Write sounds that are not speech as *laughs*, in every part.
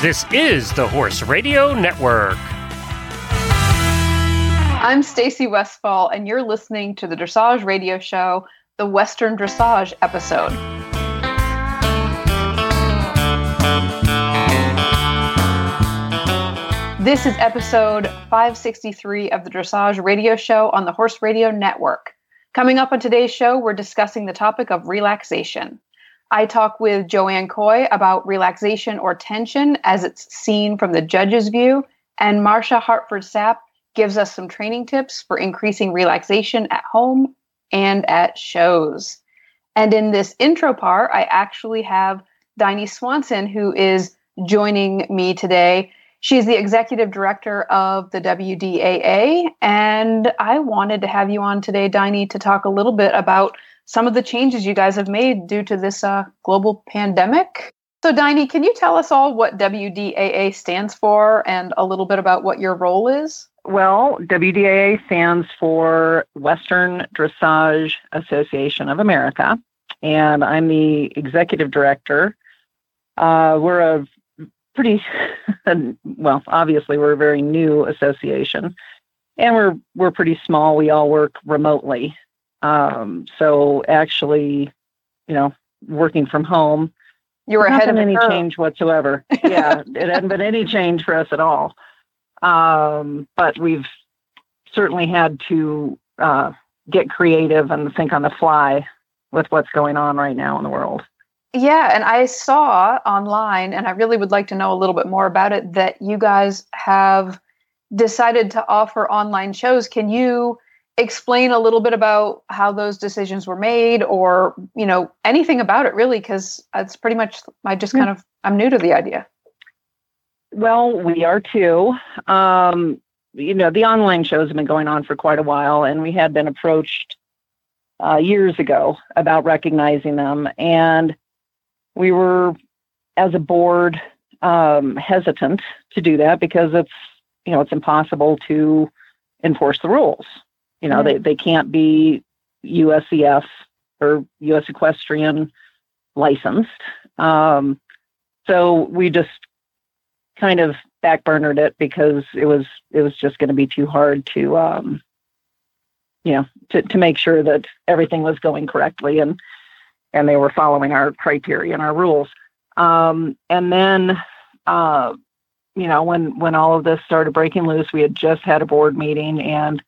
This is the Horse Radio Network. I'm Stacy Westfall, and you're listening to the Dressage Radio Show, the Western Dressage episode. This is episode 563 of the Dressage Radio Show on the Horse Radio Network. Coming up on today's show, we're discussing the topic of relaxation. I talk with Joanne Coy about relaxation or tension as it's seen from the judge's view, and Marsha Hartford Sapp gives us some training tips for increasing relaxation at home and at shows. And in this intro part, I actually have Diney Swanson, who is joining me today. She's the executive director of the WDAA, and I wanted to have you on today, Diney, to talk a little bit about some of the changes you guys have made due to this uh, global pandemic. So, Diney, can you tell us all what WDAA stands for and a little bit about what your role is? Well, WDAA stands for Western Dressage Association of America, and I'm the executive director. Uh, we're a pretty, *laughs* well, obviously, we're a very new association, and we're we're pretty small. We all work remotely, um, so actually, you know, working from home, you were ahead of any curve. change whatsoever. *laughs* Yeah, it hadn't been any change for us at all. Um, but we've certainly had to uh, get creative and think on the fly with what's going on right now in the world. Yeah, and I saw online, and I really would like to know a little bit more about it, that you guys have decided to offer online shows. Can you explain a little bit about how those decisions were made or you know anything about it really because it's pretty much i just kind of i'm new to the idea. Well we are too. Um, you know the online shows have been going on for quite a while and we had been approached uh, years ago about recognizing them and we were as a board um, hesitant to do that because it's you know it's impossible to enforce the rules you know, they, they can't be USEF or US equestrian licensed. Um, so we just kind of backburnered it because it was it was just going to be too hard to um, you know to, to make sure that everything was going correctly and and they were following our criteria and our rules. Um, and then uh, you know when when all of this started breaking loose, we had just had a board meeting and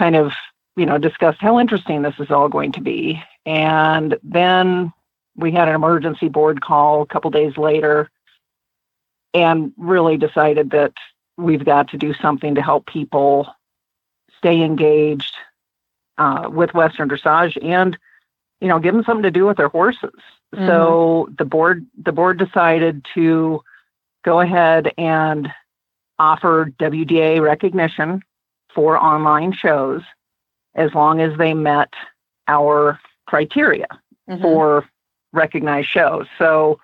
kind of, you know, discussed how interesting this is all going to be. And then we had an emergency board call a couple days later and really decided that we've got to do something to help people stay engaged uh, with Western dressage and, you know, give them something to do with their horses. Mm-hmm. So the board the board decided to go ahead and offer WDA recognition for online shows as long as they met our criteria mm-hmm. for recognized shows. So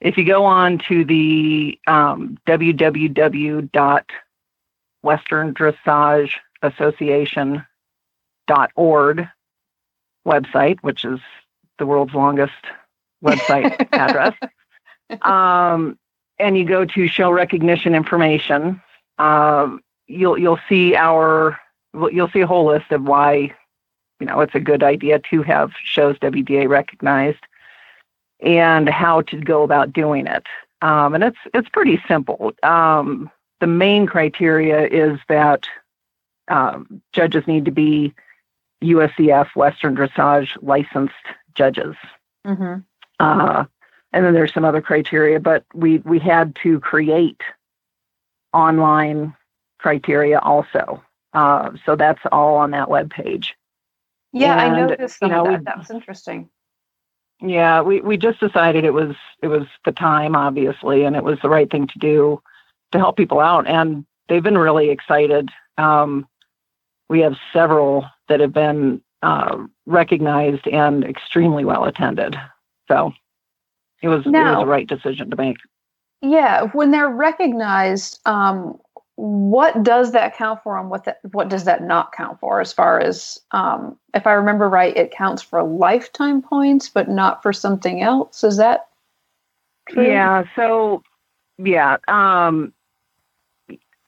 if you go on to the um, www.westerndressageassociation.org website, which is the world's longest website *laughs* address, um, and you go to show recognition information, um, you'll you'll see our you'll see a whole list of why you know it's a good idea to have shows WDA recognized and how to go about doing it. Um, and it's it's pretty simple. Um, the main criteria is that um, judges need to be USEF Western Dressage licensed judges. Mm-hmm. Uh, and then there's some other criteria, but we we had to create online criteria also. Uh, so that's all on that web page. Yeah, and, I noticed you know, that. that was interesting. Yeah, we, we just decided it was it was the time, obviously, and it was the right thing to do to help people out. And they've been really excited. Um, we have several that have been uh, recognized and extremely well attended. So it was now, it was the right decision to make. Yeah, when they're recognized, um, what does that count for and what that what does that not count for as far as um, if i remember right it counts for lifetime points but not for something else is that true? yeah so yeah. Um,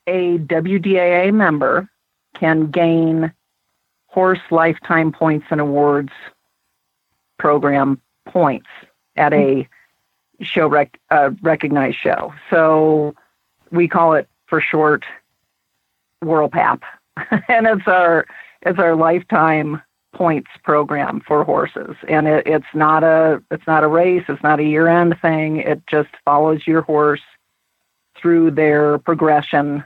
a WDAA member can gain horse lifetime points and awards program points at a show rec- uh, recognized show. So we call it for short WorldPAP, *laughs* and it's our it's our lifetime points program for horses. And it, it's not a it's not a race. It's not a year end thing. It just follows your horse through their progression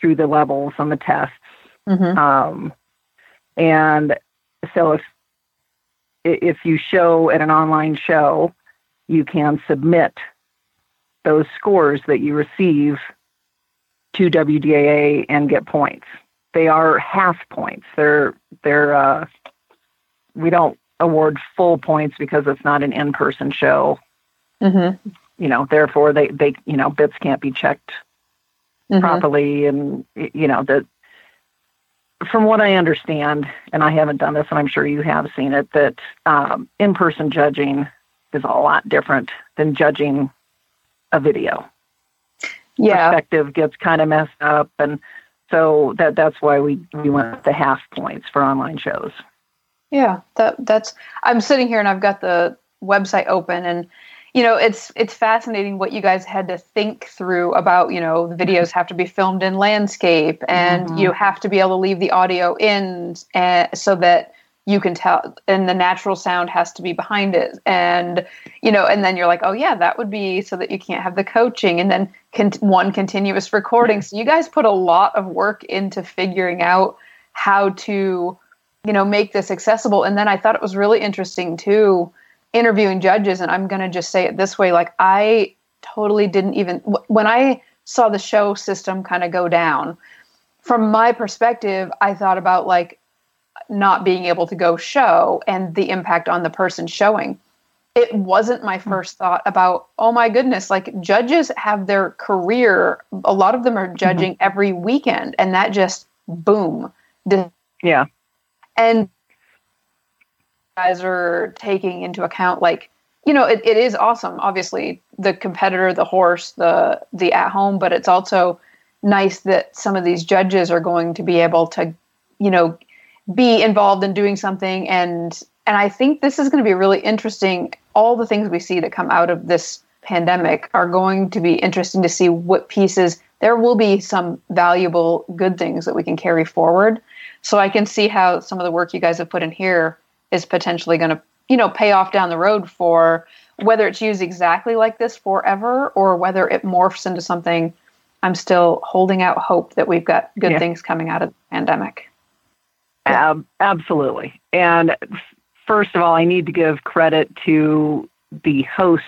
through the levels and the tests. Mm-hmm. Um, and so if if you show at an online show, you can submit those scores that you receive to WDAA and get points. They are half points. They're they're uh, we don't award full points because it's not an in-person show. Mm-hmm. You know, therefore they they you know bits can't be checked Mm-hmm. properly, and you know that. From what I understand, and I haven't done this, and I'm sure you have seen it, that um, in-person judging is a lot different than judging a video. Yeah. Perspective gets kind of messed up, and so that that's why we we went the half points for online shows. Yeah, that that's I'm sitting here and I've got the website open and you know it's it's fascinating what you guys had to think through about you know the videos have to be filmed in landscape and Mhm. you have to be able to leave the audio in and, so that you can tell and the natural sound has to be behind it. And you know and then you're like oh yeah that would be so that you can't have the coaching. And then con- one continuous recording. So you guys put a lot of work into figuring out how to you know make this accessible. And then i thought it was really interesting too interviewing judges. And i'm going to just say it this way. Like i totally didn't even wh- when i saw the show system kind of go down from my perspective i thought about like not being able to go show and the impact on the person showing. It wasn't my hmm. first thought about oh my goodness like judges have their career a lot of them are mm-hmm. judging every weekend and that just boom. Yeah, and guys are taking into account like you know it, it is awesome obviously the competitor the horse the the at home but it's also nice that some of these judges are going to be able to you know be involved in doing something and and i think this is going to be really interesting all the things we see that come out of this pandemic are going to be interesting to see what pieces there will be some valuable good things that we can carry forward so I can see how some of the work you guys have put in here is potentially going to, you know, pay off down the road for whether it's used exactly like this forever or whether it morphs into something. I'm still holding out hope that we've got good Yeah. things coming out of the pandemic. Ab- absolutely. And first of all, I need to give credit to the hosts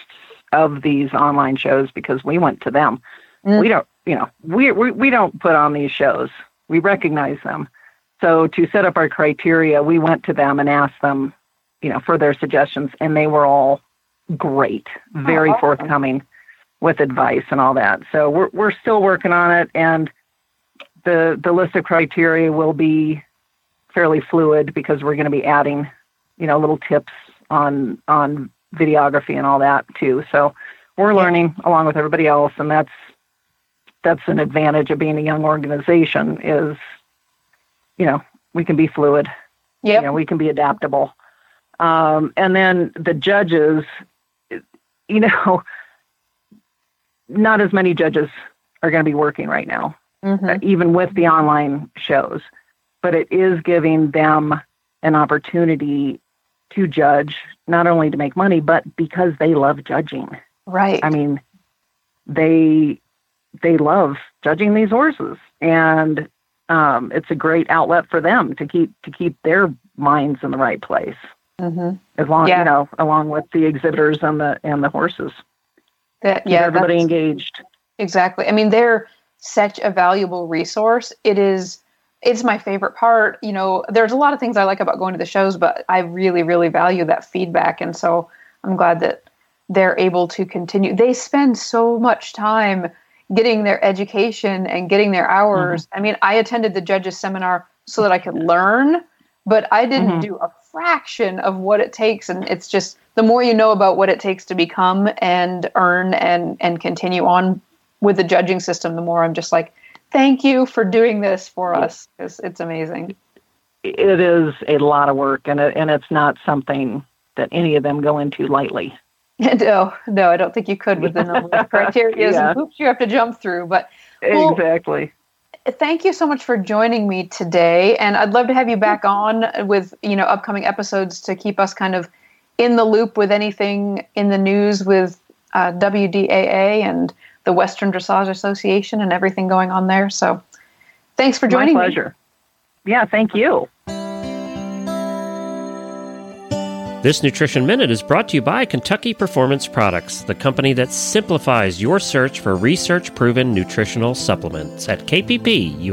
of these online shows because we went to them. Mm. We don't, you know, we, we we don't put on these shows. We recognize them. So to set up our criteria, we went to them and asked them, you know, for their suggestions, and they were all great, very awesome. forthcoming with advice and all that. So we're we're still working on it, and the the list of criteria will be fairly fluid because we're going to be adding, you know, little tips on on videography and all that too. So we're learning along with everybody else, and that's that's an advantage of being a young organization is, you know, we can be fluid. Yeah, You know, we can be adaptable. Um, and then the judges, you know, not as many judges are going to be working right now Mhm. uh, even with the online shows. But it is giving them an opportunity to judge, not only to make money, but because they love judging. Right. I mean, they they love judging these horses, and um, it's a great outlet for them to keep to keep their minds in the right place, hmm as long Yeah. you know, along with the exhibitors and the and the horses. That, Keep yeah. everybody engaged. Exactly. I mean, they're such a valuable resource. It is. It's my favorite part. You know, there's a lot of things I like about going to the shows, but I really, really value that feedback, and so I'm glad that they're able to continue. They spend so much time getting their education and getting their hours. I mean, I attended the judges seminar so that I could learn, but I didn't Mhm. do a fraction of what it takes, and it's just the more you know about what it takes to become and earn and and continue on with the judging system, the more I'm just like, thank you for doing this for us. It's, it's amazing. It is a lot of work, and it, and it's not something that any of them go into lightly. *laughs* No, no, I don't think you could with the number of *laughs* criteria yeah. and hoops you have to jump through. But well, exactly. Thank you so much for joining me today, and I'd love to have you back on with you know upcoming episodes to keep us kind of in the loop with anything in the news with uh, WDAA and the Western Dressage Association and everything going on there. So, thanks for joining My pleasure. Me. Yeah, thank you. This Nutrition Minute is brought to you by Kentucky Performance Products, the company that simplifies your search for research proven nutritional supplements at kppusa.com.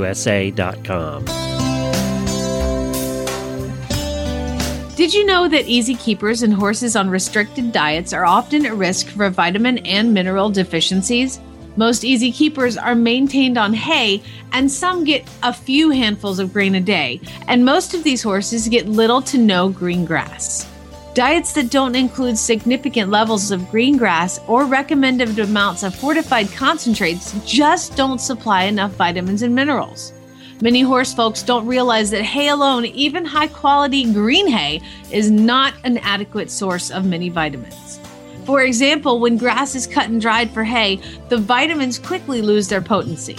Did you know that easy keepers and horses on restricted diets are often at risk for vitamin and mineral deficiencies? Most easy keepers are maintained on hay, and some get a few handfuls of grain a day, and most of these horses get little to no green grass. Diets that don't include significant levels of green grass or recommended amounts of fortified concentrates just don't supply enough vitamins and minerals. Many horse folks don't realize that hay alone, even high quality green hay, is not an adequate source of many vitamins. For example, when grass is cut and dried for hay, the vitamins quickly lose their potency.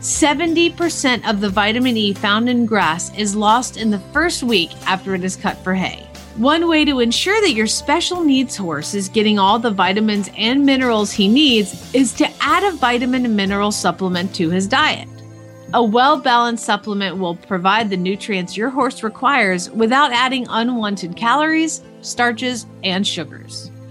70% of the vitamin E found in grass is lost in the first week after it is cut for hay. One way to ensure that your special needs horse is getting all the vitamins and minerals he needs is to add a vitamin and mineral supplement to his diet. A well balanced supplement will provide the nutrients your horse requires without adding unwanted calories, starches, and sugars.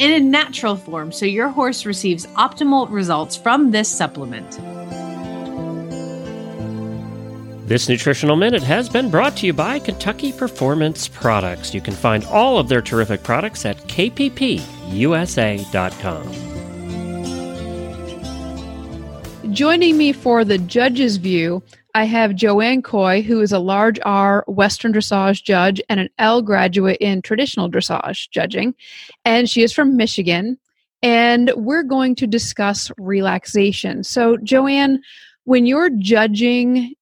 in a natural form so your horse receives optimal results from this supplement. This nutritional minute has been brought to you by Kentucky Performance Products. You can find all of their terrific products at kppusa.com. Joining me for the judge's view I have Joanne Coy, who is a large R Western dressage judge and an L graduate in traditional dressage judging. And she is from Michigan. And we're going to discuss relaxation. So, Joanne, when you're judging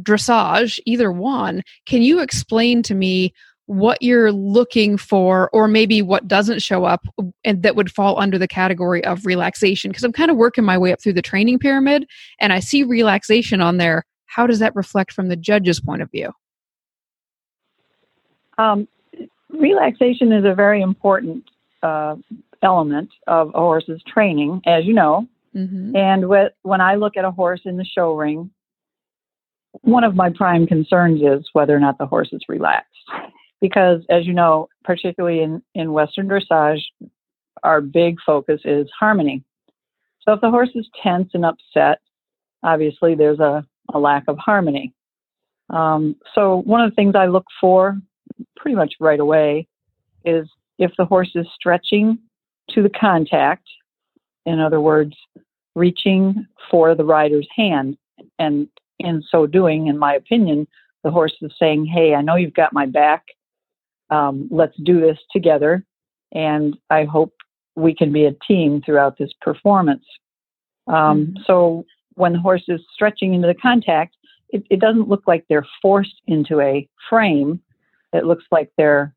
dressage, either one, can you explain to me what you're looking for or maybe what doesn't show up and that would fall under the category of relaxation because i'm kind of working my way up through the training pyramid and i see relaxation on there how does that reflect from the judge's point of view? Um, relaxation is a very important uh, element of a horse's training, as you know. Mm-hmm. And with, when I look at a horse in the show ring, one of my prime concerns is whether or not the horse is relaxed. Because, as you know, particularly in, in Western dressage, our big focus is harmony. So if the horse is tense and upset, obviously there's a a lack of harmony. Um, so, one of the things I look for pretty much right away is if the horse is stretching to the contact, in other words, reaching for the rider's hand. And in so doing, in my opinion, the horse is saying, Hey, I know you've got my back. Um, let's do this together. And I hope we can be a team throughout this performance. Um, mm-hmm. So when the horse is stretching into the contact, it, it doesn't look like they're forced into a frame. It looks like they're,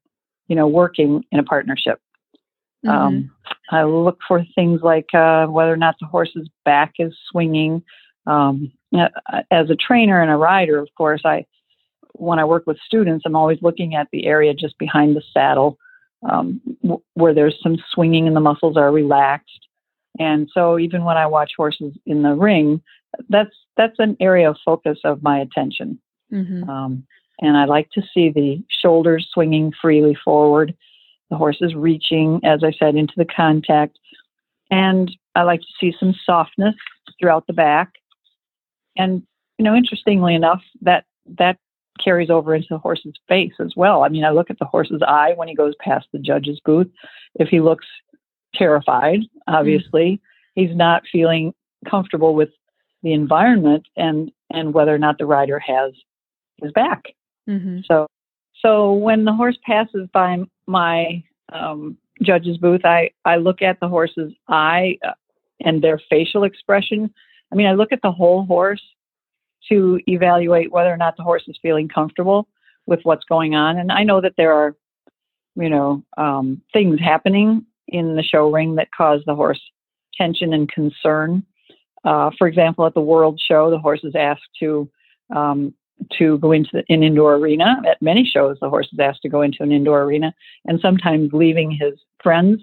you know, working in a partnership. Mm-hmm. Um, I look for things like uh, whether or not the horse's back is swinging. Um, as a trainer and a rider, of course, I when I work with students, I'm always looking at the area just behind the saddle um, w- where there's some swinging and the muscles are relaxed. And so even when I watch horses in the ring, that's that's an area of focus of my attention. Mm-hmm. Um, and I like to see the shoulders swinging freely forward, the horses reaching, as I said, into the contact. And I like to see some softness throughout the back. and you know, interestingly enough, that that carries over into the horse's face as well. I mean, I look at the horse's eye when he goes past the judge's booth. If he looks terrified, obviously, mm-hmm. he's not feeling comfortable with the environment and and whether or not the rider has his back. Mm-hmm. So so when the horse passes by my um, judge's booth, I I look at the horse's eye uh, and their facial expression. I mean, I look at the whole horse to evaluate whether or not the horse is feeling comfortable with what's going on. And I know that there are, you know, um, things happening in the show ring that cause the horse tension and concern. Uh, for example, at the World Show, the horse is asked to um, to go into the, an indoor arena. At many shows, the horse is asked to go into an indoor arena, and sometimes leaving his friends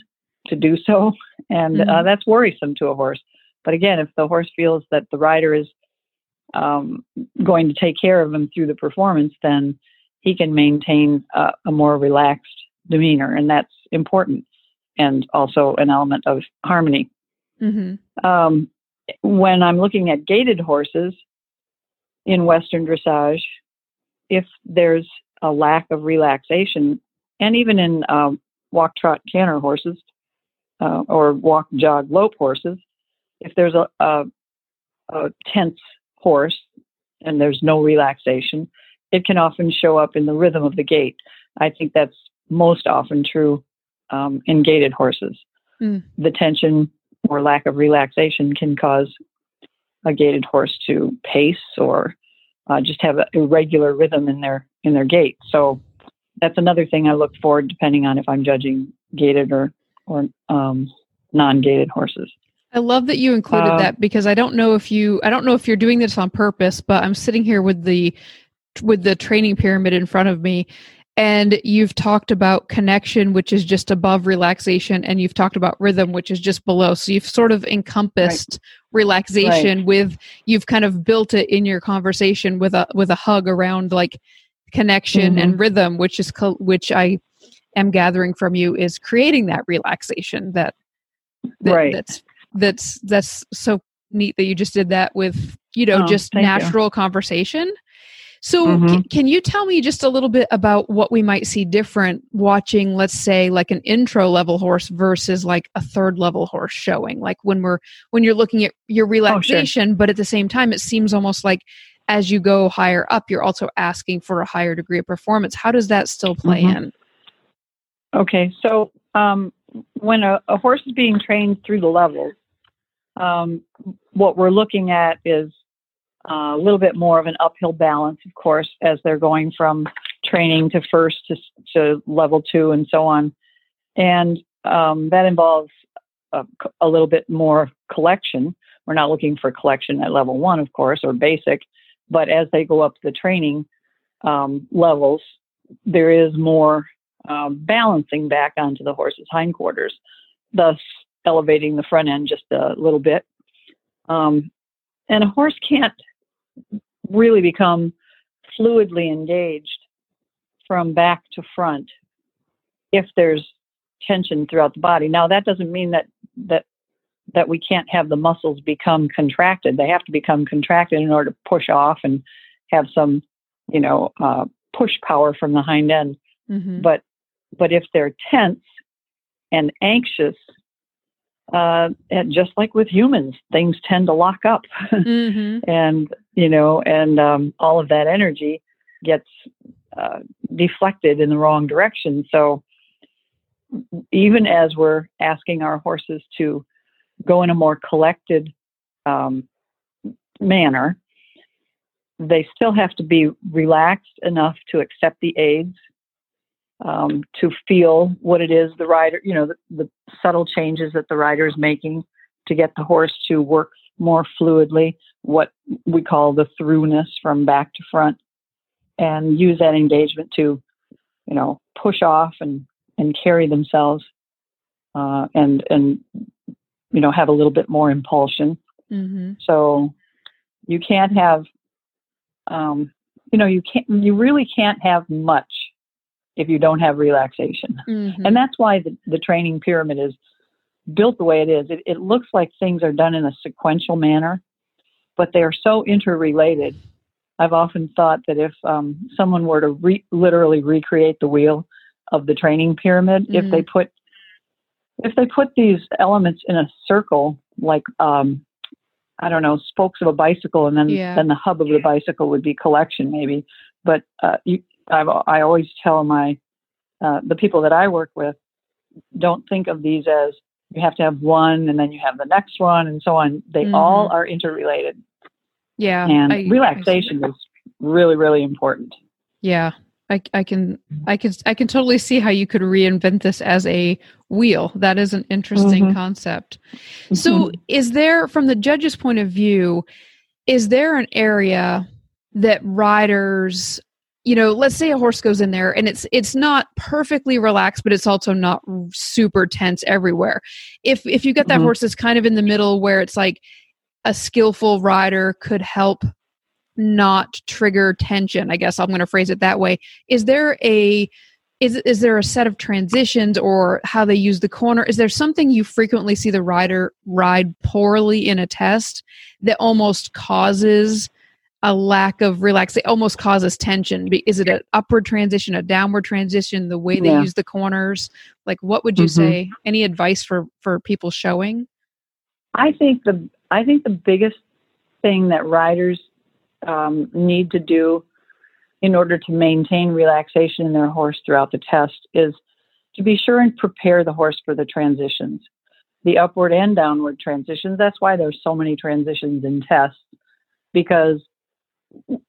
to do so, *laughs* and uh, mm-hmm. uh, that's worrisome to a horse. But again, if the horse feels that the rider is um, going to take care of him through the performance, then he can maintain a, a more relaxed demeanor, and that's important, and also an element of harmony. Mm-hmm. Um, when I'm looking at gaited horses in Western dressage, if there's a lack of relaxation, and even in um, walk, trot, canter horses uh, or walk, jog, lope horses, if there's a, a, a tense horse and there's no relaxation, it can often show up in the rhythm of the gait. I think that's most often true um, in gaited horses. Mm. The tension or lack of relaxation can cause a gaited horse to pace or uh, just have an irregular rhythm in their in their gait. So that's another thing I look for, depending on if I'm judging gaited or or um, non-gaited horses. I love that you included uh, that because I don't know if you I don't know if you're doing this on purpose, but I'm sitting here with the with the training pyramid in front of me and you've talked about connection which is just above relaxation and you've talked about rhythm which is just below so you've sort of encompassed right. relaxation right. with you've kind of built it in your conversation with a with a hug around like connection mm-hmm. and rhythm which is co- which i am gathering from you is creating that relaxation that, that right. that's that's that's so neat that you just did that with you know oh, just natural you. conversation so mm-hmm. c- can you tell me just a little bit about what we might see different watching let's say like an intro level horse versus like a third level horse showing like when we're when you're looking at your relaxation oh, sure. but at the same time it seems almost like as you go higher up you're also asking for a higher degree of performance how does that still play mm-hmm. in okay so um, when a, a, horse is being trained through the levels um, what we're looking at is a little bit more of an uphill balance, of course, as they're going from training to first to, to level two and so on. And um, that involves a, a, little bit more collection. We're not looking for collection at level one, of course, or basic, but as they go up the training um, levels, there is more um, balancing back onto the horse's hindquarters, thus elevating the front end just a little bit. Um, and a horse can't really become fluidly engaged from back to front if there's tension throughout the body. Now that doesn't mean that that that we can't have the muscles become contracted. They have to become contracted in order to push off and have some, you know, uh, push power from the hind end. Mm-hmm. But but if they're tense and anxious uh, and just like with humans, things tend to lock up, mm-hmm. *laughs* and you know, and um, all of that energy gets uh, deflected in the wrong direction. So even as we're asking our horses to go in a more collected um, manner, they still have to be relaxed enough to accept the aids um, to feel what it is the rider, you know, the, the subtle changes that the rider is making to get the horse to work more fluidly, what we call the throughness from back to front, and use that engagement to, you know, push off and, and carry themselves uh, and, and, you know, have a little bit more impulsion. Mm-hmm. So you can't have, um, you know, you can't, you really can't have much if you don't have relaxation. Mm-hmm. And that's why the, the training pyramid is built the way it is. It, it looks like things are done in a sequential manner, but they are so interrelated. I've often thought that if um, someone were to re- literally recreate the wheel of the training pyramid, mm-hmm. if they mm-hmm. put if they put these elements in a circle, like um, I don't know, spokes of a bicycle, and then yeah. then the hub of the bicycle would be collection, maybe. But uh, you, I've, I always tell my uh, the people that I work with, don't think of these as you have to have one and then you have the next one and so on. They mm-hmm. all are interrelated. Yeah. And I, relaxation I is really, really important. Yeah. I, I can I can I can totally see how you could reinvent this as a wheel. That is an interesting mm-hmm. concept. Mm-hmm. So is there from the judge's point of view, is there an area that riders you know let's say a horse goes in there and it's it's not perfectly relaxed but it's also not super tense everywhere. If if you get that mm-hmm. horse that's kind of in the middle where it's like a skillful rider could help not trigger tension i guess i'm going to phrase it that way. Is there a is is there a set of transitions or how they use the corner? Is there something you frequently see the rider ride poorly in a test that almost causes a lack of relax it almost causes tension is it an upward transition a downward transition the way they yeah. use the corners? Like what would you mm-hmm. say? Any advice for for people showing? I think the i think the biggest thing that riders um, need to do in order to maintain relaxation in their horse throughout the test is to be sure and prepare the horse for the transitions. The upward and downward transitions that's why there's so many transitions in tests because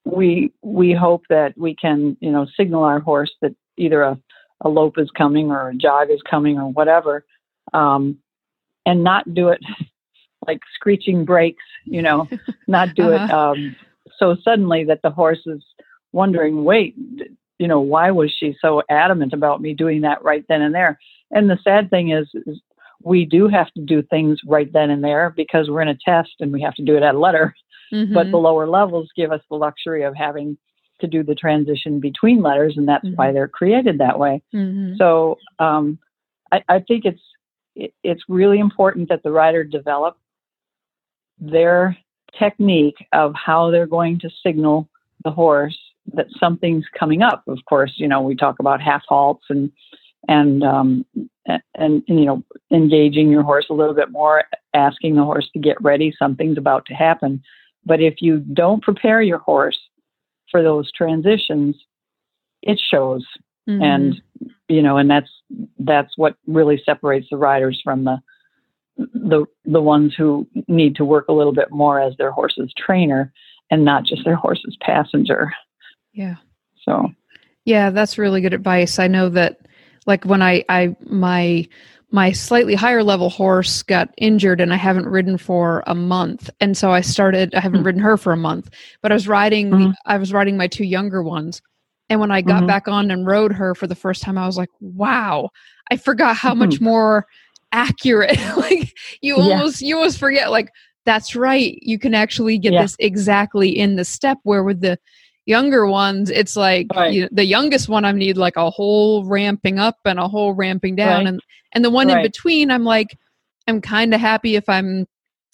we we hope that we can you know signal our horse that either a, a lope is coming or a jog is coming or whatever um, and not do it *laughs* like screeching brakes you know *laughs* not do uh-huh. it um, so suddenly that the horse is wondering wait you know why was she so adamant about me doing that right then and there and the sad thing is, is we do have to do things right then and there because we're in a test and we have to do it at a letter Mm-hmm. But the lower levels give us the luxury of having to do the transition between letters, and that's mm-hmm. why they're created that way. Mm-hmm. So um, I, I, think it's it, it's really important that the rider develop their technique of how they're going to signal the horse that something's coming up. Of course, you know we talk about half halts and and um, and, and you know engaging your horse a little bit more, asking the horse to get ready. Something's about to happen. But if you don't prepare your horse for those transitions, it shows. Mm-hmm. And you know, and that's that's what really separates the riders from the the the ones who need to work a little bit more as their horse's trainer and not just their horse's passenger. Yeah. So yeah, that's really good advice. I know that like when I I my my slightly higher level horse got injured and I haven't ridden for a month. And so I started, I haven't mm-hmm. ridden her for a month, but I was riding, mm-hmm. I was riding my two younger ones. And when I got mm-hmm. back on and rode her for the first time, I was like, wow, I forgot how much mm-hmm. more accurate. *laughs* like you yeah. almost, you almost forget, like, that's right. You can actually get yeah. this exactly in the step where with the, younger ones it's like right. you know, the youngest one i need like a whole ramping up and a whole ramping down right. and and the one right. in between i'm like i'm kind of happy if i'm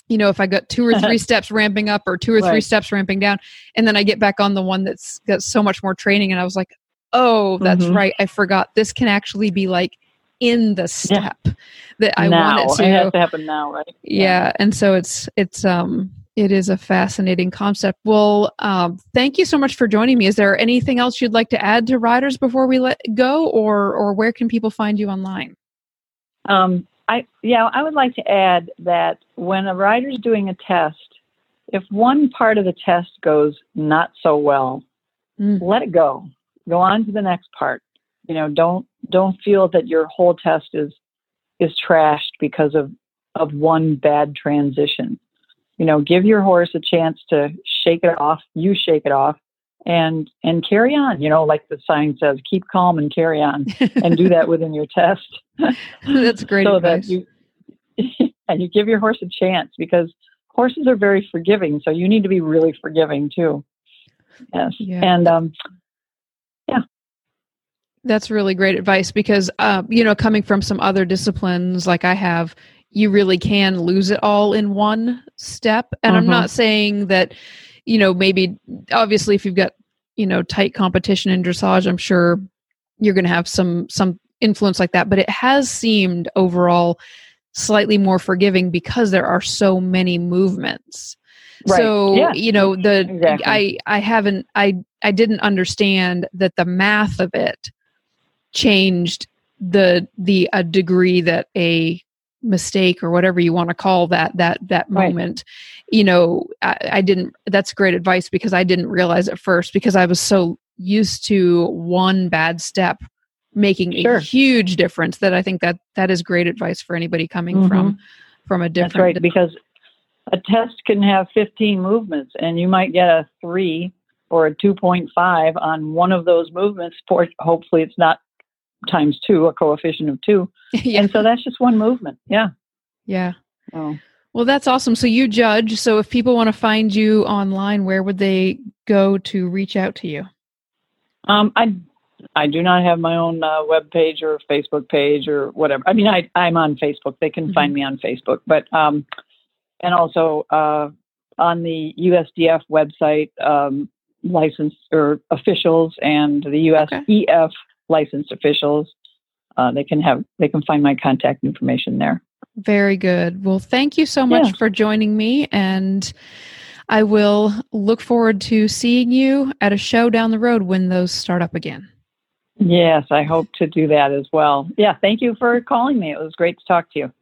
you know if i got two or *laughs* three steps ramping up or two or three steps ramping down and then i get back on the one that's got so much more training and i was like oh that's mm-hmm. right i forgot this can actually be like in the step yeah. that i now. want it to. It has to happen now, right? Yeah. yeah. And so it's it's um it is a fascinating concept. Well, um, thank you so much for joining me. Is there anything else you'd like to add to riders before we let go, or or where can people find you online? Um, I yeah, I would like to add that when a rider's doing a test, if one part of the test goes not so well, mm. let it go. Go on to the next part. You know, don't don't feel that your whole test is is trashed because of of one bad transition you know, give your horse a chance to shake it off. You shake it off and and carry on. You know, like the sign says, keep calm and carry on, and do that within your test. *laughs* That's great. so advice. that you *laughs* and you give your horse a chance because horses are very forgiving. So you need to be really forgiving too. Yes. Yeah. And um, yeah. That's really great advice because, uh, you know, coming from some other disciplines like I have, you really can lose it all in one step. And mm-hmm. I'm not saying that, you know, maybe obviously if you've got, you know, tight competition in dressage, I'm sure you're going to have some some influence like that, but it has seemed overall slightly more forgiving because there are so many movements. Right. So, yeah. you know, the exactly. I I haven't I I didn't understand that the math of it changed the the a degree that a mistake or whatever you want to call that that that right. moment you know I, I, didn't that's great advice because i didn't realize at first because i was so used to one bad step making sure. a huge difference that i think that that is great advice for anybody coming mm-hmm. from from a different that's right because a test can have 15 movements and you might get a 3 or a 2.5 on one of those movements for hopefully it's not times two, a coefficient of two. yeah. *laughs* And so that's just one movement. Yeah. Yeah. Oh. Well, that's awesome. So you judge. So if people want to find you online, where would they go to reach out to you? Um, I I do not have my own uh, web page or Facebook page or whatever. I mean, I I'm on Facebook. They can mm-hmm. find me on Facebook, but um, and also uh, on the USDF website, um, licensed or officials and the USEF okay licensed officials. Uh, they can have they can find my contact information there. Very good. Well, thank you so much yeah. for joining me, and I will look forward to seeing you at a show down the road when those start up again. Yes, I hope to do that as well. Yeah, thank you for calling me. It was great to talk to you.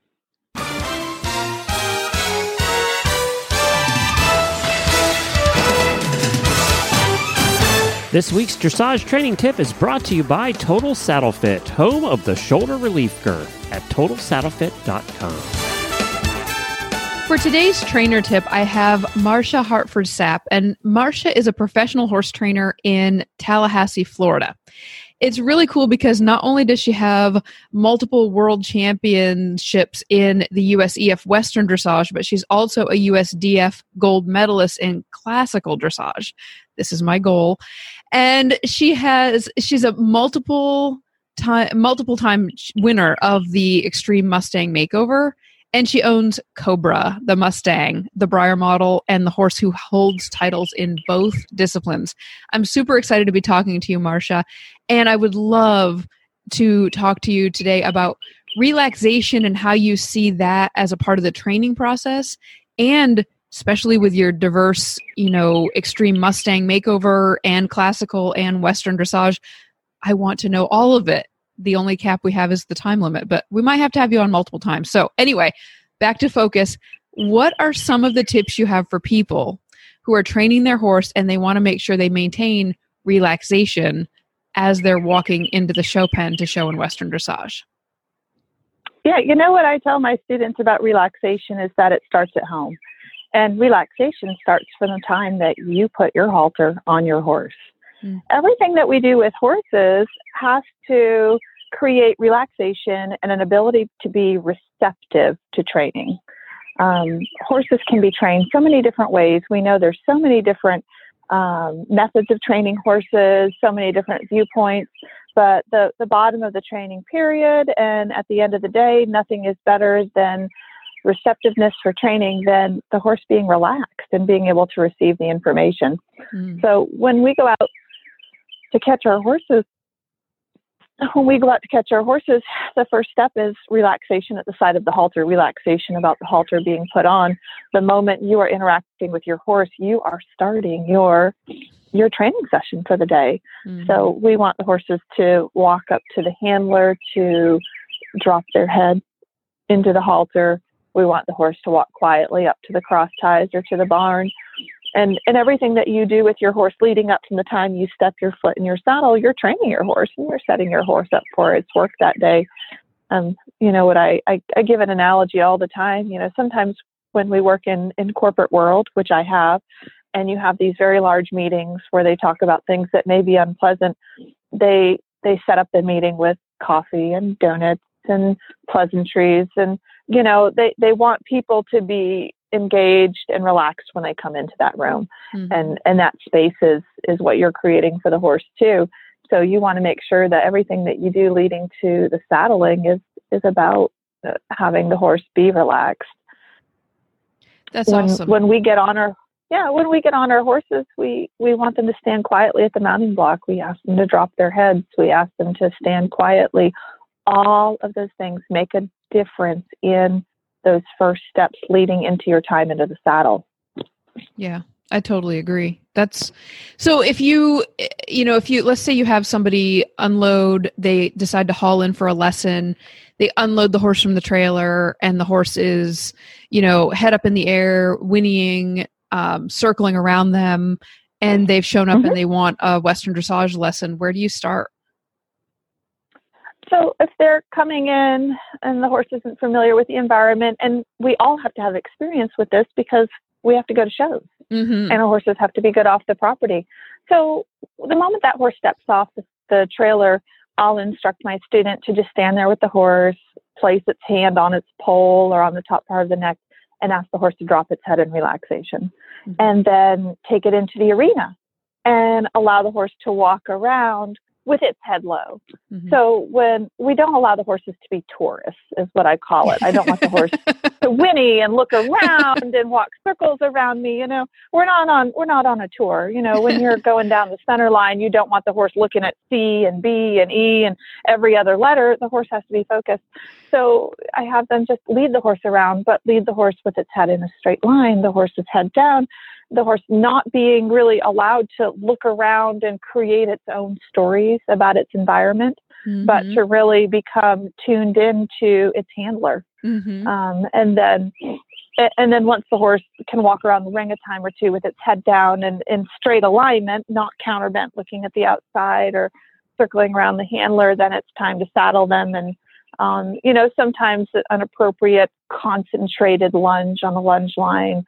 This week's dressage training tip is brought to you by Total Saddle Fit, home of the shoulder relief girth at totalsaddlefit.com. For today's trainer tip, I have Marsha Hartford Sapp, and Marsha is a professional horse trainer in Tallahassee, Florida. It's really cool because not only does she have multiple world championships in the USEF Western Dressage, but she's also a USDF gold medalist in classical dressage. This is my goal and she has she's a multiple time multiple time winner of the extreme mustang makeover. And she owns cobra the mustang the Breyer model and the horse who holds titles in both disciplines. I'm super excited to be talking to you Marsha. And i would love to talk to you today about relaxation and how you see that as a part of the training process. And especially with your diverse, you know, extreme Mustang makeover and classical and Western dressage. I want to know all of it. The only cap we have is the time limit, but we might have to have you on multiple times. So, anyway, back to focus. What are some of the tips you have for people who are training their horse and they want to make sure they maintain relaxation as they're walking into the show pen to show in Western dressage? Yeah, you know what I tell my students about relaxation is that it starts at home. And relaxation starts from the time that you put your halter on your horse. Mm. Everything that we do with horses has to create relaxation and an ability to be receptive to training. Um, horses can be trained so many different ways. We know there's so many different um, methods of training horses, so many different viewpoints. But the, the bottom of the training pyramid, and at the end of the day, nothing is better than receptiveness for training than the horse being relaxed and being able to receive the information. Mm. So when we go out to catch our horses, when we go out to catch our horses, the first step is relaxation at the side of the halter, relaxation about the halter being put on. The moment you are interacting with your horse, you are starting your your training session for the day. Mm-hmm. So we want the horses to walk up to the handler to drop their head into the halter, we want the horse to walk quietly up to the cross ties or to the barn. And, and everything that you do with your horse leading up from the time you step your foot in your saddle, you're training your horse and you're setting your horse up for its work that day. Um, you know what I, I, I give an analogy all the time. You know, sometimes when we work in, in corporate world, which I have, and you have these very large meetings where they talk about things that may be unpleasant, they they set up the meeting with coffee and donuts and pleasantries and you know they they want people to be engaged and relaxed when they come into that room mm-hmm. and and that space is is what you're creating for the horse too so you want to make sure that everything that you do leading to the saddling is is about uh, having the horse be relaxed. That's when, awesome. When we get on our yeah, when we get on our horses, we we want them to stand quietly at the mounting block. We ask them to drop their heads. We ask them to stand quietly. All of those things make a difference in those first steps leading into your time into the saddle. Yeah, I totally agree. That's so if you you know if you let's say you have somebody unload they decide to haul in for a lesson they unload the horse from the trailer and the horse is you know head up in the air whinnying um, circling around them and they've shown up mm-hmm. and they want a western dressage lesson where do you start so if they're coming in and the horse isn't familiar with the environment and we all have to have experience with this because we have to go to shows mm-hmm. and our horses have to be good off the property so the moment that horse steps off the, the trailer I'll instruct my student to just stand there with the horse, place its hand on its poll or on the top part of the neck, and ask the horse to drop its head in relaxation. Mm-hmm. And then take it into the arena and allow the horse to walk around with its head low. Mm-hmm. So when we don't allow the horses to be tourists, is what I call it. I don't want the horse *laughs* to whinny and look around and walk circles around me. You know, we're not on we're not on a tour. You know, when you're *laughs* going down the center line, you don't want the horse looking at C and B and E and every other letter. The horse has to be focused. So I have them just lead the horse around, but lead the horse with its head in a straight line, the horse's head down, the horse not being really allowed to look around and create its own stories about its environment, mm-hmm. but to really become tuned into its handler. Mm-hmm. Um, and then, and then once the horse can walk around the ring a time or two with its head down and in straight alignment, not counterbent, looking at the outside or circling around the handler, then it's time to saddle them and um, you know, sometimes an appropriate concentrated lunge on the lunge line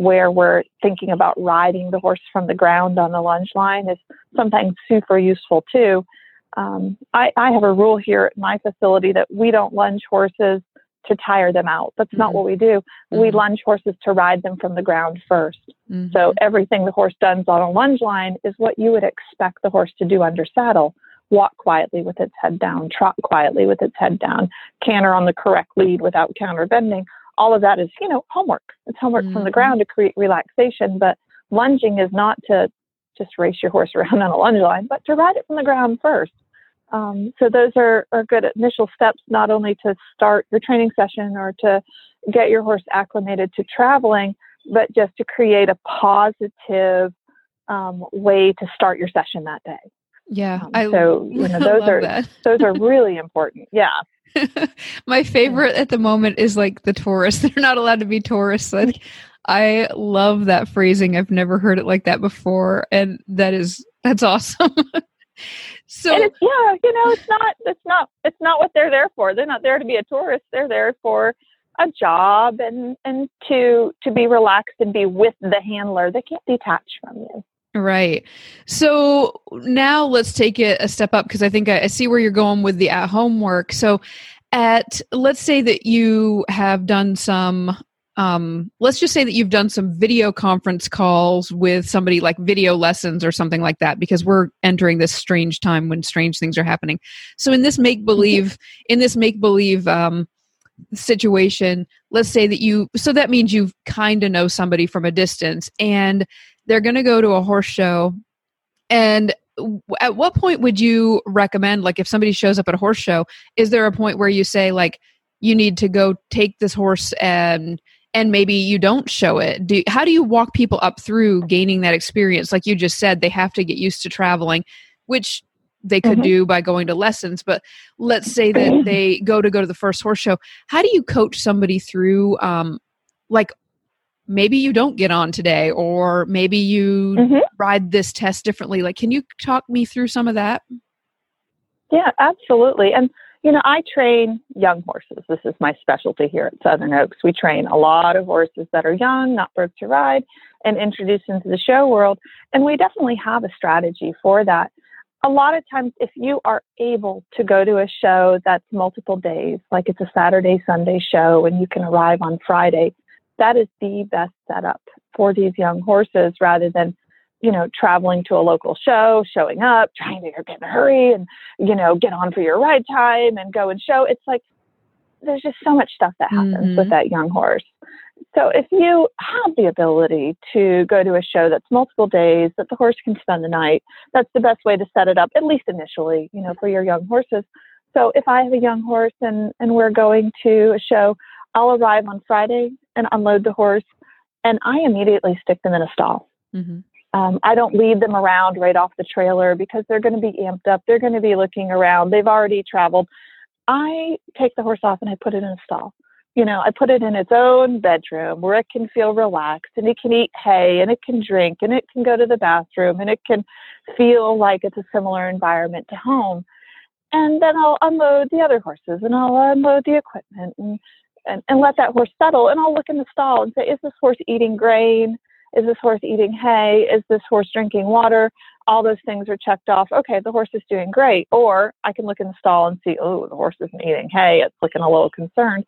where we're thinking about riding the horse from the ground on the lunge line is sometimes super useful too. Um, I, I, have a rule here at my facility that we don't lunge horses to tire them out. That's mm-hmm. not what we do. Mm-hmm. We lunge horses to ride them from the ground 1st mm-hmm. So everything the horse does on a lunge line is what you would expect the horse to do under saddle. Walk quietly with its head down, trot quietly with its head down, canter on the correct lead without counter bending all of that is, you know, homework. It's homework mm-hmm. from the mm-hmm. ground to create relaxation, but lunging is not to just race your horse *laughs* around on a lunge line, but to ride it from the ground first. Um, so those are, are good initial steps, not only to start your training session or to get your horse acclimated to traveling, but just to create a positive um, way to start your session that day. Yeah, um, I so *laughs* you know those are that. those are *laughs* really important. Yeah. *laughs* My favorite at the moment is like the tourists. They're not allowed to be tourists. Like, I love that phrasing. I've never heard it like that before, and that is that's awesome. so yeah, you know, it's not it's not it's not what they're there for. They're not there to be a tourist. They're there for a job and and to to be relaxed and be with the handler. They can't detach from you. Right. So now let's take it a step up because I think I, I, see where you're going with the at home work. So, at let's say that you have done some, um, let's just say that you've done some video conference calls with somebody like video lessons or something like that because we're entering this strange time when strange things are happening. So, in this make believe, in this make believe, um, situation let's say that you so that means you kind of know somebody from a distance and they're going to go to a horse show and at what point would you recommend like if somebody shows up at a horse show is there a point where you say like you need to go take this horse and and maybe you don't show it do how do you walk people up through gaining that experience? Like you just said they have to get used to traveling which they could mm-hmm. do by going to lessons but let's say that they go to go to the first horse show how do you coach somebody through um like maybe you don't get on today or maybe you mm-hmm. ride this test differently? Like can you talk me through some of that? Yeah absolutely. And you know i train young horses. This is my specialty here at southern oaks. We train a lot of horses that are young not broke to ride and introduce into the show world and we definitely have a strategy for that a lot of times if you are able to go to a show that's multiple days like it's a saturday sunday show and you can arrive on friday that is the best setup for these young horses rather than you know traveling to a local show showing up trying to get in a hurry and you know get on for your ride time and go and show it's like there's just so much stuff that happens mm-hmm. with that young horse. So if you have the ability to go to a show that's multiple days, that the horse can spend the night, that's the best way to set it up, at least initially, you know, for your young horses. So if I have a young horse and, and we're going to a show, I'll arrive on Friday and unload the horse and I immediately stick them in a stall. Mm-hmm. Um, I don't lead them around right off the trailer because they're going to be amped up. They're going to be looking around. They've already traveled. I take the horse off and I put it in a stall you know, I put it in its own bedroom where it can feel relaxed and it can eat hay and it can drink and it can go to the bathroom and it can feel like it's a similar environment to home. And then I'll unload the other horses and I'll unload the equipment and, and, and let that horse settle. And I'll look in the stall and say, is this horse eating grain? Is this horse eating hay? Is this horse drinking water? All those things are checked off. Okay, the horse is doing great. Or I can look in the stall and see, oh, the horse isn't eating hay. It's looking a little concerned.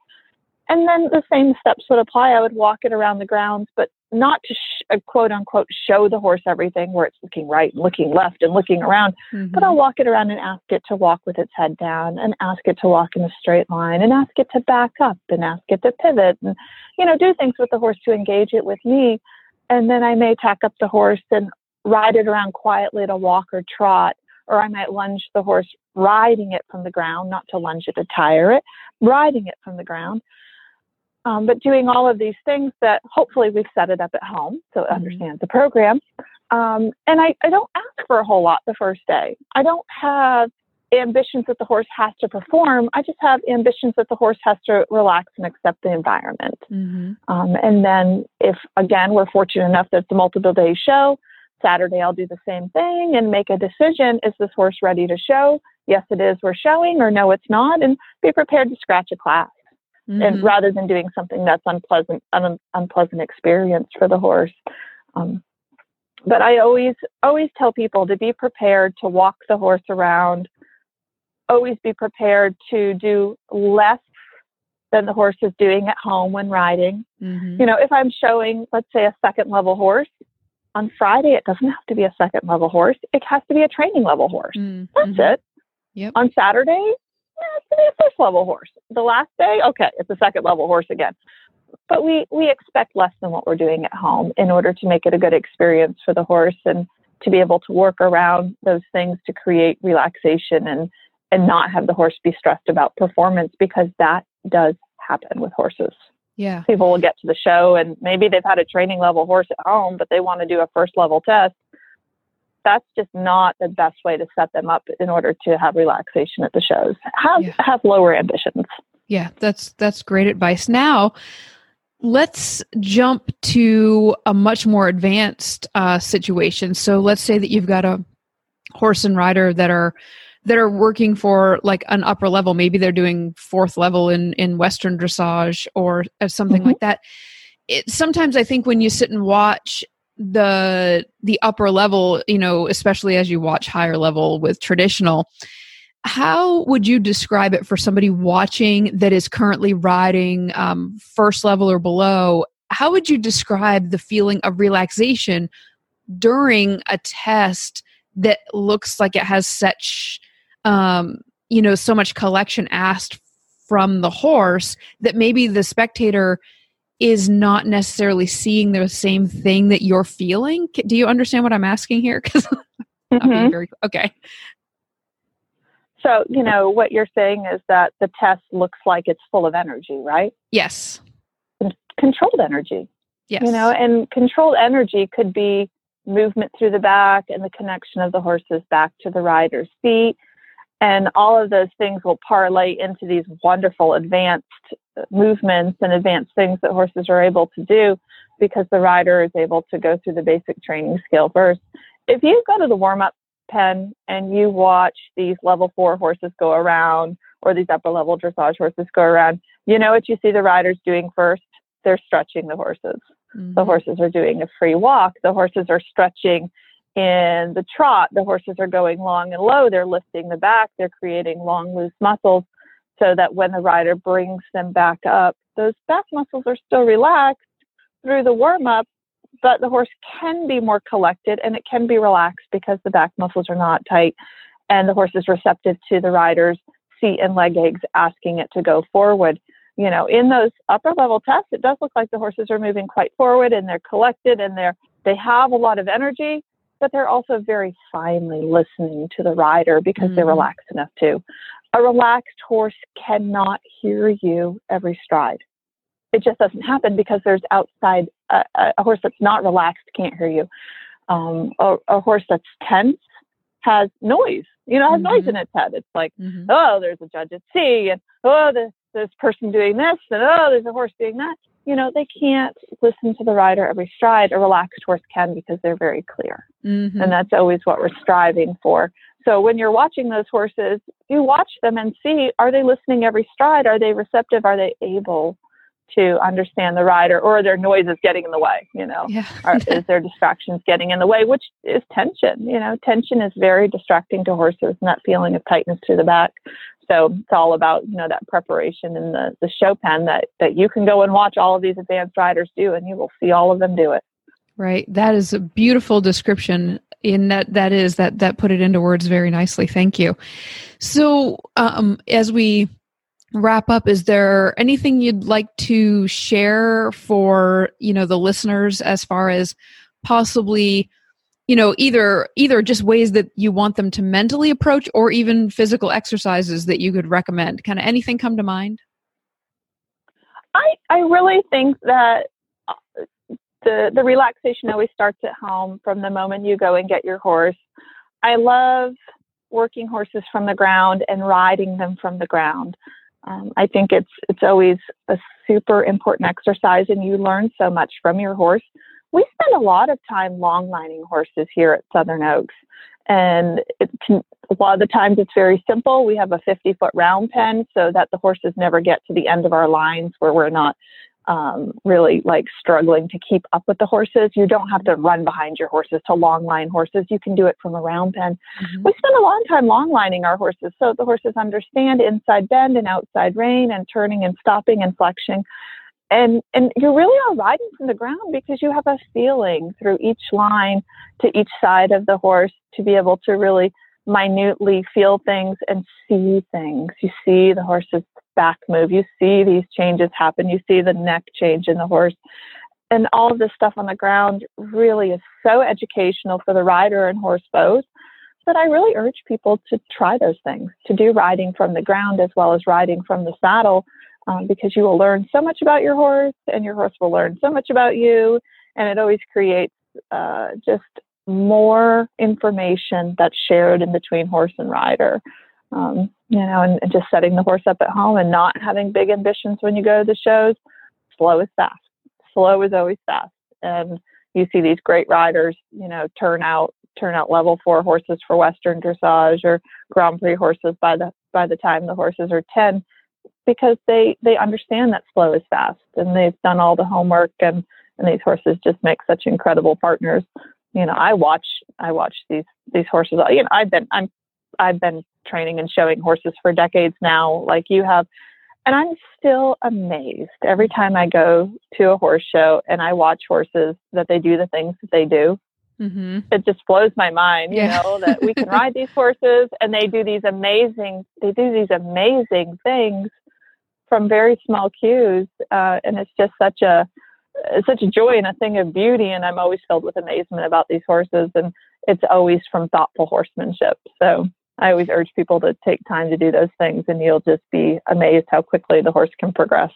And then the same steps would apply. I would walk it around the grounds, but not to sh- uh, quote unquote show the horse everything where it's looking right and looking left and looking around, mm-hmm. but I'll walk it around and ask it to walk with its head down and ask it to walk in a straight line and ask it to back up and ask it to pivot and, you know, do things with the horse to engage it with me. And then I may tack up the horse and ride it around quietly to walk or trot, or I might lunge the horse riding it from the ground, not to lunge it to tire it, riding it from the ground. Um, but doing all of these things that hopefully we've set it up at home so it mm-hmm. understands the program. Um, and I, I don't ask for a whole lot the first day. I don't have ambitions that the horse has to perform. I just have ambitions that the horse has to relax and accept the environment. Mm-hmm. Um, and then, if again we're fortunate enough that it's a multiple day show, Saturday I'll do the same thing and make a decision: is this horse ready to show? Yes, it is. We're showing, or no, it's not, and be prepared to scratch a class mm-hmm. and rather than doing something that's unpleasant, an unpleasant experience for the horse. Um, but I always, always tell people to be prepared to walk the horse around. Always be prepared to do less than the horse is doing at home when riding. Mm-hmm. You know, if I'm showing, let's say, a second level horse, on Friday, it doesn't have to be a second level horse. It has to be a training level horse. Mm-hmm. That's it. Yep. On Saturday, it's going to be a first level horse. The last day, okay, it's a second level horse again. But we, we expect less than what we're doing at home in order to make it a good experience for the horse and to be able to work around those things to create relaxation and, and not have the horse be stressed about performance because that does happen with horses. Yeah. People will get to the show and maybe they've had a training level horse at home, but they want to do a first level test that's just not the best way to set them up in order to have relaxation at the shows. Have yeah. have lower ambitions. Yeah, that's that's great advice. Now, let's jump to a much more advanced uh, situation. So, let's say that you've got a horse and rider that are that are working for like an upper level. Maybe they're doing fourth level in in Western dressage or something mm-hmm. like that. It, sometimes I think when you sit and watch the the upper level you know especially as you watch higher level with traditional how would you describe it for somebody watching that is currently riding um, first level or below? How would you describe the feeling of relaxation during a test that looks like it has such um, you know so much collection asked from the horse that maybe the spectator is not necessarily seeing the same thing that you're feeling. Do you understand what I'm asking here? *laughs* Because mm-hmm. very okay. So, you know, what you're saying is that the test looks like it's full of energy, right? Yes. Controlled energy. Yes. You know, and controlled energy could be movement through the back and the connection of the horse's back to the rider's feet. And all of those things will parlay into these wonderful advanced movements and advanced things that horses are able to do because the rider is able to go through the basic training skill first. If you go to the warm up pen and you watch these level four horses go around or these upper level dressage horses go around, you know what you see the riders doing first? They're stretching the horses. Mm-hmm. The horses are doing a free walk. The horses are stretching in the trot. The horses are going long and low. They're lifting the back. They're creating long, loose muscles so that when the rider brings them back up, those back muscles are still relaxed through the warm up, but the horse can be more collected and it can be relaxed because the back muscles are not tight and the horse is receptive to the rider's seat and leg aches asking it to go forward. You know, in those upper level tests, it does look like the horses are moving quite forward and they're collected and they're they have a lot of energy, but they're also very finely listening to the rider because mm-hmm. they're relaxed enough to. A relaxed horse cannot hear you every stride. It just doesn't happen because there's outside uh, a horse that's not relaxed can't hear you. Um, a, a horse that's tense has noise. You know, has mm-hmm. noise in its head. It's like, mm-hmm. oh, there's a judge at C, and oh, there's this person doing this, and oh, there's a horse doing that. You know, they can't listen to the rider every stride. A relaxed horse can because they're very clear, mm-hmm. and that's always what we're striving for. So when you're watching those horses, you watch them and see: are they listening every stride? Are they receptive? Are they able to understand the rider or their noise is getting in the way you know yeah. *laughs* or is their distractions getting in the way which is tension you know tension is very distracting to horses and that feeling of tightness to the back. So it's all about you know that preparation and the the show pen that that you can go and watch all of these advanced riders do and you will see all of them do it. Right. That is a beautiful description in that that is that that put it into words very nicely. Thank you. So um as we wrap up is there anything you'd like to share for you know the listeners as far as possibly you know either either just ways that you want them to mentally approach or even physical exercises that you could recommend? Kind of anything come to mind? I i really think that uh, the the relaxation always starts at home from the moment you go and get your horse. I love working horses from the ground and riding them from the ground um, I think it's it's always a super important exercise, and you learn so much from your horse. We spend a lot of time long lining horses here at Southern Oaks, and it can, a lot of the times it's very simple. We have a 50 foot round pen so that the horses never get to the end of our lines where we're not um, really like struggling to keep up with the horses. You don't have to run behind your horses to long line horses. You can do it from a round pen. Mm-hmm. We spend a long time long lining our horses so the horses understand inside bend and outside rein and turning and stopping and flexing. And, and you really are riding from the ground because you have a feeling through each line to each side of the horse to be able to really minutely feel things and see things. You see the horse's back move. You see these changes happen. You see the neck change in the horse. And all of this stuff on the ground really is so educational for the rider and horse both that I really urge people to try those things, to do riding from the ground as well as riding from the saddle, um, because you will learn so much about your horse and your horse will learn so much about you. And it always creates uh, just more information that's shared in between horse and rider um, you know, and, and, just setting the horse up at home and not having big ambitions when you go to the shows. Slow is fast. Slow is always fast. And you see these great riders, you know, turn out turn out level four horses for Western dressage or Grand Prix horses by the by the time the horses are ten, because they they understand that slow is fast and they've done all the homework and and these horses just make such incredible partners. You know, I watch I watch these these horses. You know, I've been I'm I've been training and showing horses for decades now, like you have. And I'm still amazed every time I go to a horse show and I watch horses that they do the things that they do. Mm-hmm. It just blows my mind, yeah. you know, that we can *laughs* ride these horses and they do these amazing, they do these amazing things from very small cues. Uh, and it's just such a, such a joy and a thing of beauty. And I'm always filled with amazement about these horses. And it's always from thoughtful horsemanship. So I always urge people to take time to do those things, and you'll just be amazed how quickly the horse can progress.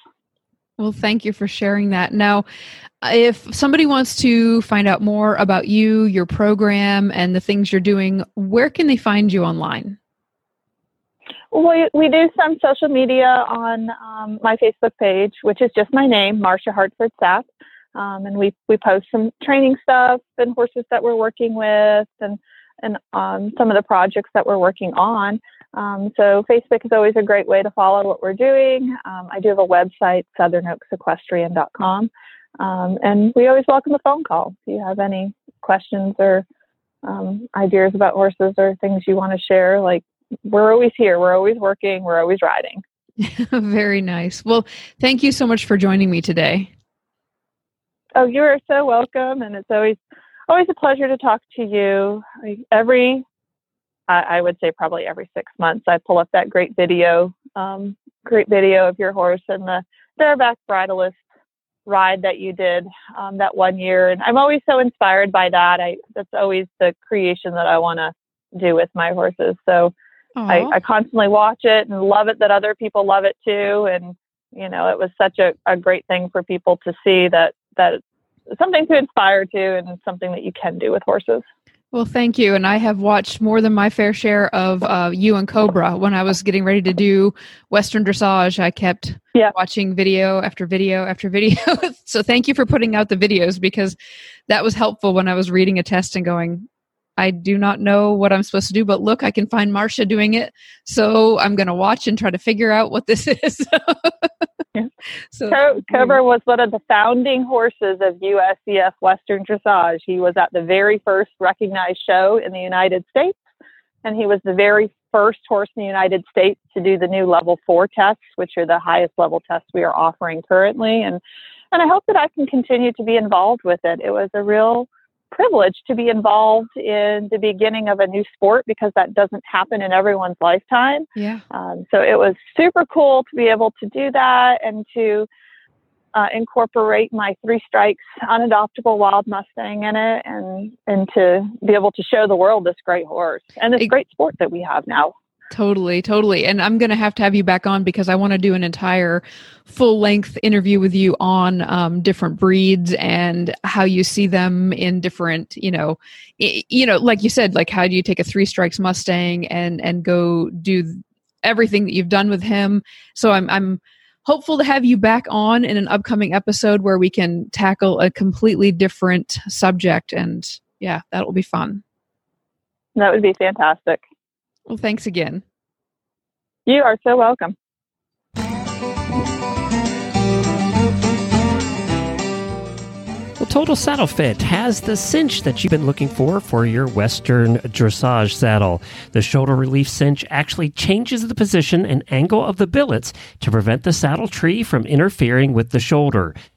Well, thank you for sharing that. Now, if somebody wants to find out more about you, your program, and the things you're doing, where can they find you online? We, we do some social media on um, my Facebook page, which is just my name, Marsha Hartford Sapp. Um, and we, we post some training stuff and horses that we're working with and and um, some of the projects that we're working on. Um, so Facebook is always a great way to follow what we're doing. Um, I do have a website, southernoaksequestrian.com. Um, and we always welcome a phone call if you have any questions or um, ideas about horses or things you want to share. Like, we're always here, we're always working, we're always riding. *laughs* Very nice. Well, thank you so much for joining me today. Oh, you are so welcome. And it's always always a pleasure to talk to you. Every I, I, would say probably every six months, I pull up that great video, um, great video of your horse and the bareback bridleless ride that you did um, that one year. And I'm always so inspired by that. I that's always the creation that I want to do with my horses. So I, I, constantly watch it and love it that other people love it too. And you know, it was such a, a great thing for people to see that that something to inspire to and something that you can do with horses. Well, thank you. And I have watched more than my fair share of uh, you and Cobra. When I was getting ready to do Western dressage, I kept yeah. watching video after video after video. *laughs* so thank you for putting out the videos because that was helpful when I was reading a test and going, I do not know what I'm supposed to do, but look, I can find Marsha doing it. So I'm going to watch and try to figure out what this *laughs* is. so, Co- Cobra was one of the founding horses of USEF Western Dressage. He was at the very first recognized show in the United States, and he was the very first horse in the United States to do the new level four tests, which are the highest level tests we are offering currently. And and I hope that I can continue to be involved with it. It was a real privilege to be involved in the beginning of a new sport because that doesn't happen in everyone's lifetime. Yeah. Um, so it was super cool to be able to do that and to uh, incorporate my three strikes unadoptable wild Mustang in it and and to be able to show the world this great horse and this it, great sport that we have now. Totally, totally. And I'm going to have to have you back on because I want to do an entire full length interview with you on um, different breeds and how you see them in different, you know, you know, like you said, like how do you take a three strikes Mustang and and go do everything that you've done with him. So I'm I'm hopeful to have you back on in an upcoming episode where we can tackle a completely different subject and yeah, that will be fun. That would be fantastic. Well, thanks again. You are so welcome. Well, Total Saddle Fit has the cinch that you've been looking for for your Western dressage saddle. The shoulder relief cinch actually changes the position and angle of the billets to prevent the saddle tree from interfering with the shoulder.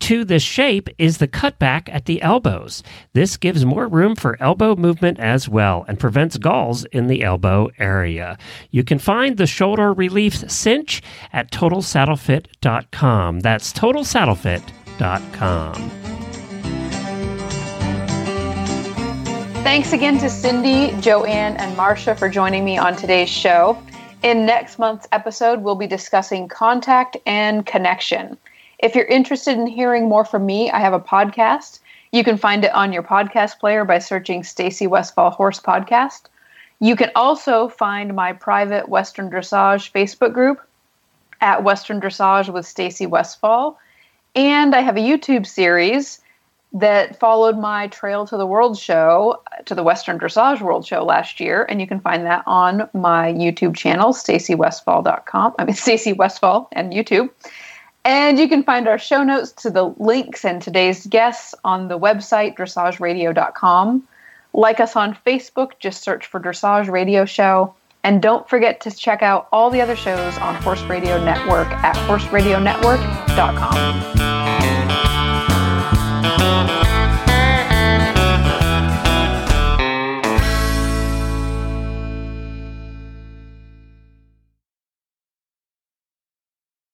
to this shape is the cutback at the elbows. This gives more room for elbow movement as well and prevents galls in the elbow area. You can find the shoulder relief cinch at totalsaddlefit.com. That's totalsaddlefit.com. Thanks again to Cindy, Joanne, and Marsha for joining me on today's show. In next month's episode, we'll be discussing contact and connection. If you're interested in hearing more from me, I have a podcast. You can find it on your podcast player by searching Stacy Westfall Horse Podcast. You can also find my private Western Dressage Facebook group at Western Dressage with Stacy Westfall. And I have a YouTube series that followed my Trail to the World show to the Western Dressage World show last year, and you can find that on my YouTube channel, stacywestfall.com. I mean Stacy Westfall and YouTube. And you can find our show notes to the links and today's guests on the website dressageradio.com. Like us on Facebook, just search for Dressage Radio Show. And don't forget to check out all the other shows on Horse Radio Network at horseradionetwork.com.